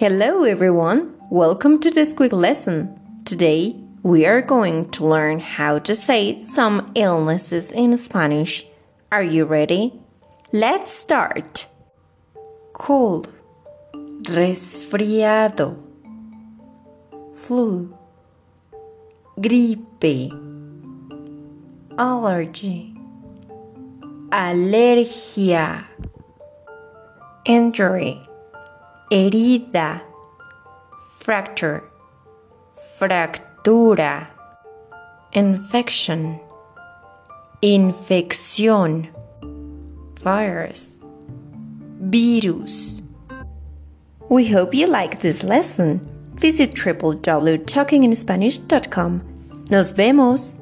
Hello everyone, welcome to this quick lesson. Today we are going to learn how to say some illnesses in Spanish. Are you ready? Let's start. Cold, resfriado, flu, gripe, allergy, alergia, injury herida, fracture, fractura, infection, infección, virus, virus. We hope you like this lesson. Visit www.talkinginspanish.com. Nos vemos.